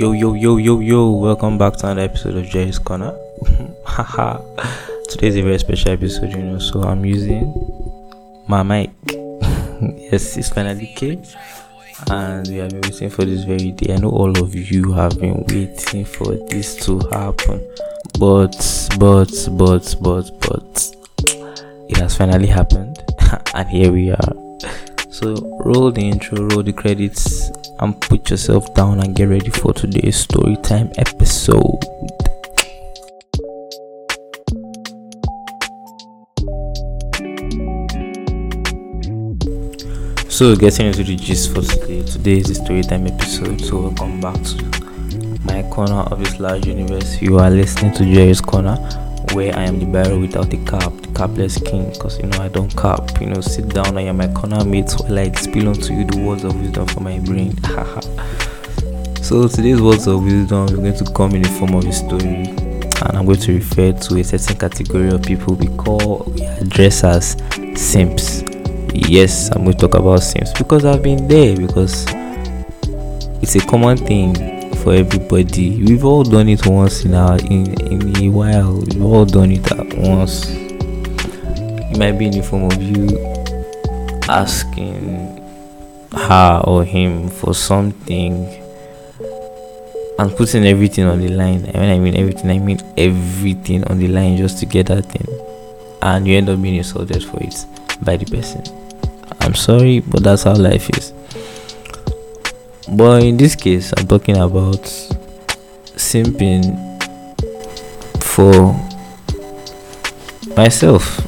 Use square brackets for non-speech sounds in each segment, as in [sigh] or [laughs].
Yo, yo, yo, yo, yo, welcome back to another episode of Jerry's Corner. [laughs] Haha, today's a very special episode, you know, so I'm using my mic. [laughs] yes, it's finally came, and we have been waiting for this very day. I know all of you have been waiting for this to happen, but, but, but, but, but, it has finally happened, [laughs] and here we are. So, roll the intro, roll the credits, and put yourself down and get ready for today's story time episode. So, getting into the gist for today. Today is the story time episode. So, welcome back to my corner of this large universe. You are listening to Jerry's Corner, where I am the barrel without the cap, the capless king. Because you know I don't cap. You know, sit down. I am my corner mate while I spill onto you the words of wisdom from my brain. [laughs] so today's words of wisdom is going to come in the form of a story, and I'm going to refer to a certain category of people we call we address as simps. Yes, I'm going to talk about simps because I've been there because it's a common thing for everybody. We've all done it once in our in, in a while. We've all done it at once. It might be in the form of you asking her or him for something and putting everything on the line. And when I mean everything, I mean everything on the line just to get that thing. And you end up being insulted for it by the person. I'm sorry, but that's how life is. But in this case, I'm talking about simping for myself.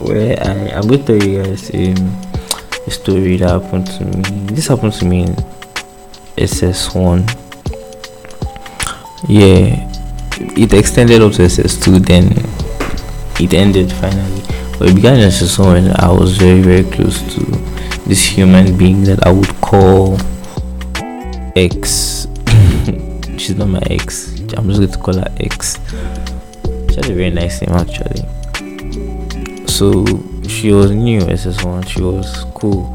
Where I, I'm going to tell you guys um, a story that happened to me. This happened to me in SS1. Yeah, it extended up to SS2, then it ended finally. But it began in SS1 when I was very, very close to this human being that I would call ex. [laughs] She's not my ex. I'm just going to call her ex. She had a very nice name actually. So she was new SS1. She was cool.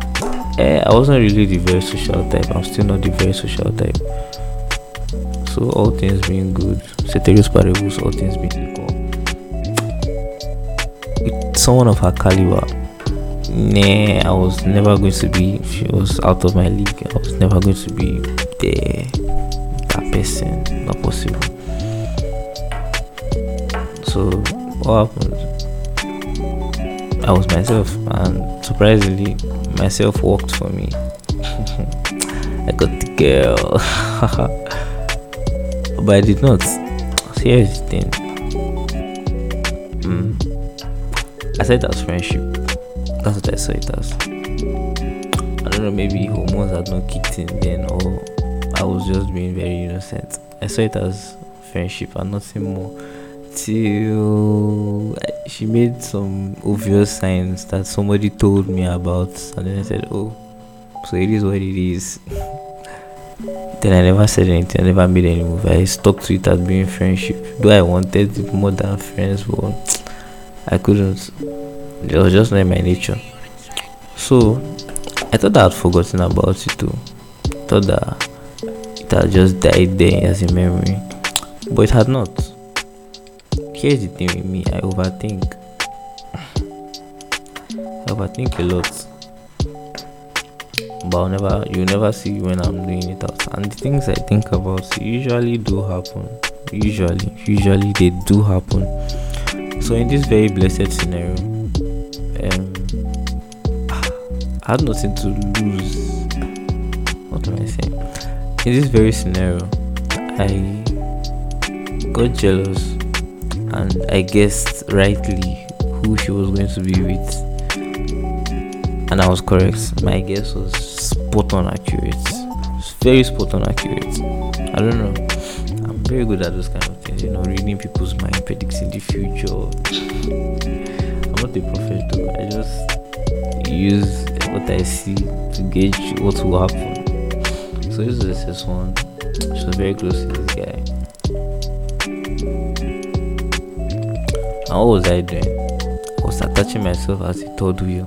Eh, I wasn't really the very social type. I'm still not the very social type. So all things being good, ceteris paribus, all things being equal. With someone of her caliber, nah, I was never going to be. She was out of my league. I was never going to be That person, not possible. So what happened? I was myself, and surprisingly, myself worked for me. [laughs] I got the girl, [laughs] but I did not. So here's the thing. Mm. I said that's friendship. That's what I saw it as. I don't know, maybe hormones had not kicked in then, or I was just being very innocent. I saw it as friendship and nothing more. Till eh, she made some obvious signs that somebody told me about, and then I said, Oh, so it is what it is. [laughs] then I never said anything, I never made any move. I stuck to it as being friendship. Though I wanted it more than friends, but I couldn't. It was just not my nature. So I thought I had forgotten about it too. Thought that it had just died there as a memory. But it had not. Here's the thing with me, I overthink. I overthink a lot. But I'll never you never see when I'm doing it out. And the things I think about usually do happen. Usually. Usually they do happen. So in this very blessed scenario, um I had nothing to lose. What am I saying? In this very scenario, I got jealous and I guessed rightly who she was going to be with. And I was correct. My guess was spot on accurate. Very spot on accurate. I don't know. I'm very good at those kind of things, you know, reading people's mind, predicting the future. I'm not a prophet though. I just use what I see to gauge what will happen. So this is this one. She was very close to this guy. And what was I doing? I was attaching myself as a third wheel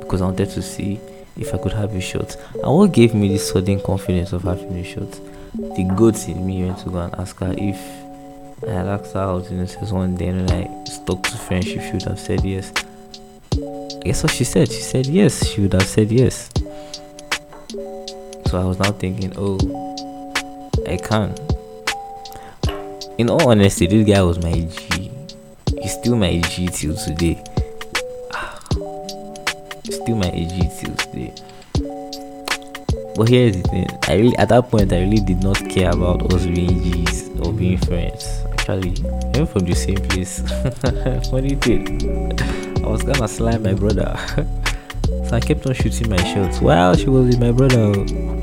because I wanted to see if I could have a shot. And what gave me this sudden confidence of having a shot? the goats in me went to go and ask her if I had asked her out in the one day and I stuck to friendship, she would have said yes. I guess what she said? She said yes, she would have said yes. So I was now thinking, oh, I can. In all honesty, this guy was my G. He's still my G till today. [sighs] Still my G till today. But here's the thing. I really at that point I really did not care about us being G's or being friends. Actually, even from the same place. [laughs] Funny thing. I was gonna slime my brother. [laughs] so I kept on shooting my shots while she was with my brother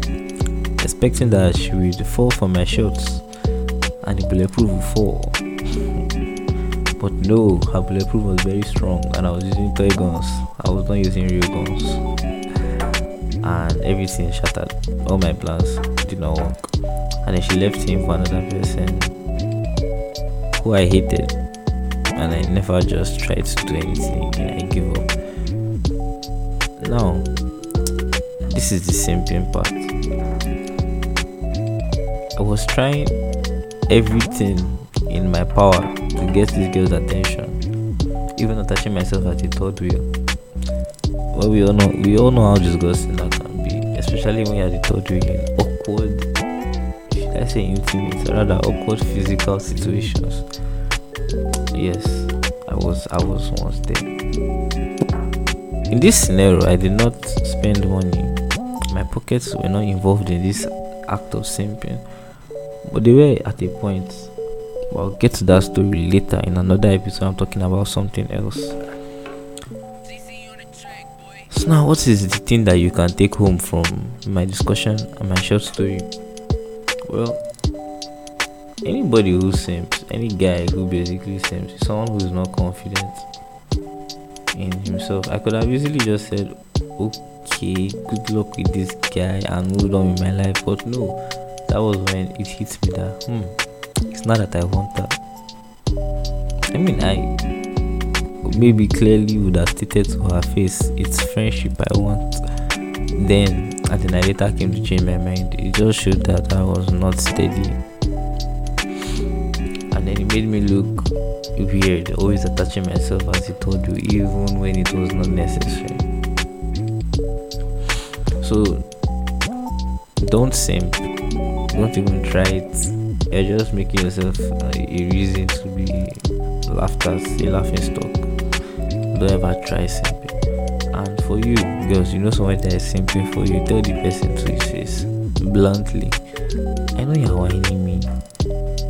expecting that she would fall for my shots and the bulletproof would fall. but no, her bulletproof was very strong and I was using toy guns. I was not using real guns and everything shattered. All my plans did not work. And then she left him for another person who I hated. And I never just tried to do anything and I give up. Now, this is the simping part. I was trying everything in my power to get this girl's attention, even attaching myself at the third wheel. Well, we all know we all know how disgusting that can be, especially when you're the third wheel in awkward, should I say intimate, rather awkward physical situations. Yes, I was I was once there. In this scenario, I did not spend money. My pockets were not involved in this act of simping, but they were at a point. But I'll get to that story later in another episode. I'm talking about something else. So now, what is the thing that you can take home from my discussion and my short story? Well, anybody who simps, any guy who basically is someone who is not confident in himself. I could have easily just said, okay, good luck with this guy and moved on with my life, but no, that was when it hit me that, hmm, it's not that I want that. I mean, I maybe clearly would have stated to her face, it's friendship I want. Then, and then I later came to change my mind. It just showed that I was not steady. And then it made me look weird, always attaching myself as I told you, even when it was not necessary. So, don't simp, don't even try it. You're just making yourself uh, a reason to be laughed at, a laughing stock don't ever try simping. And for you, girls, you know someone that is simping for you, tell the person to his face bluntly. I know you're whining me,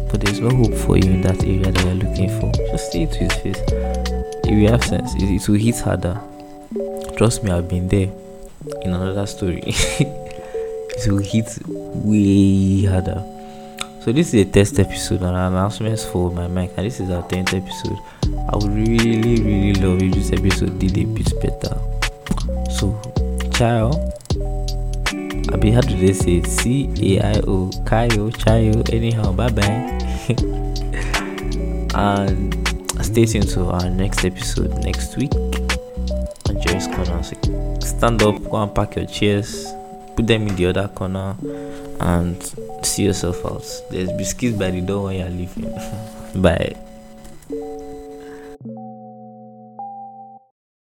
but there's no hope for you in that area that you're looking for. Just say it to his face. If you have sense, it, it will hit harder. Trust me, I've been there in another story. [laughs] it will hit way harder. So this is a test episode and announcements for my mic, and this is our 10th episode. I would really, really love if this episode did a bit better. So, ciao. I'll be hard to say C A I O, Kaio, Chayo, anyhow, bye bye. [laughs] and stay tuned to our next episode next week on Jerry's Corner. Stand up, go and pack your chairs, put them in the other corner, and see yourself out. There's biscuits by the door when you're leaving. [laughs] bye.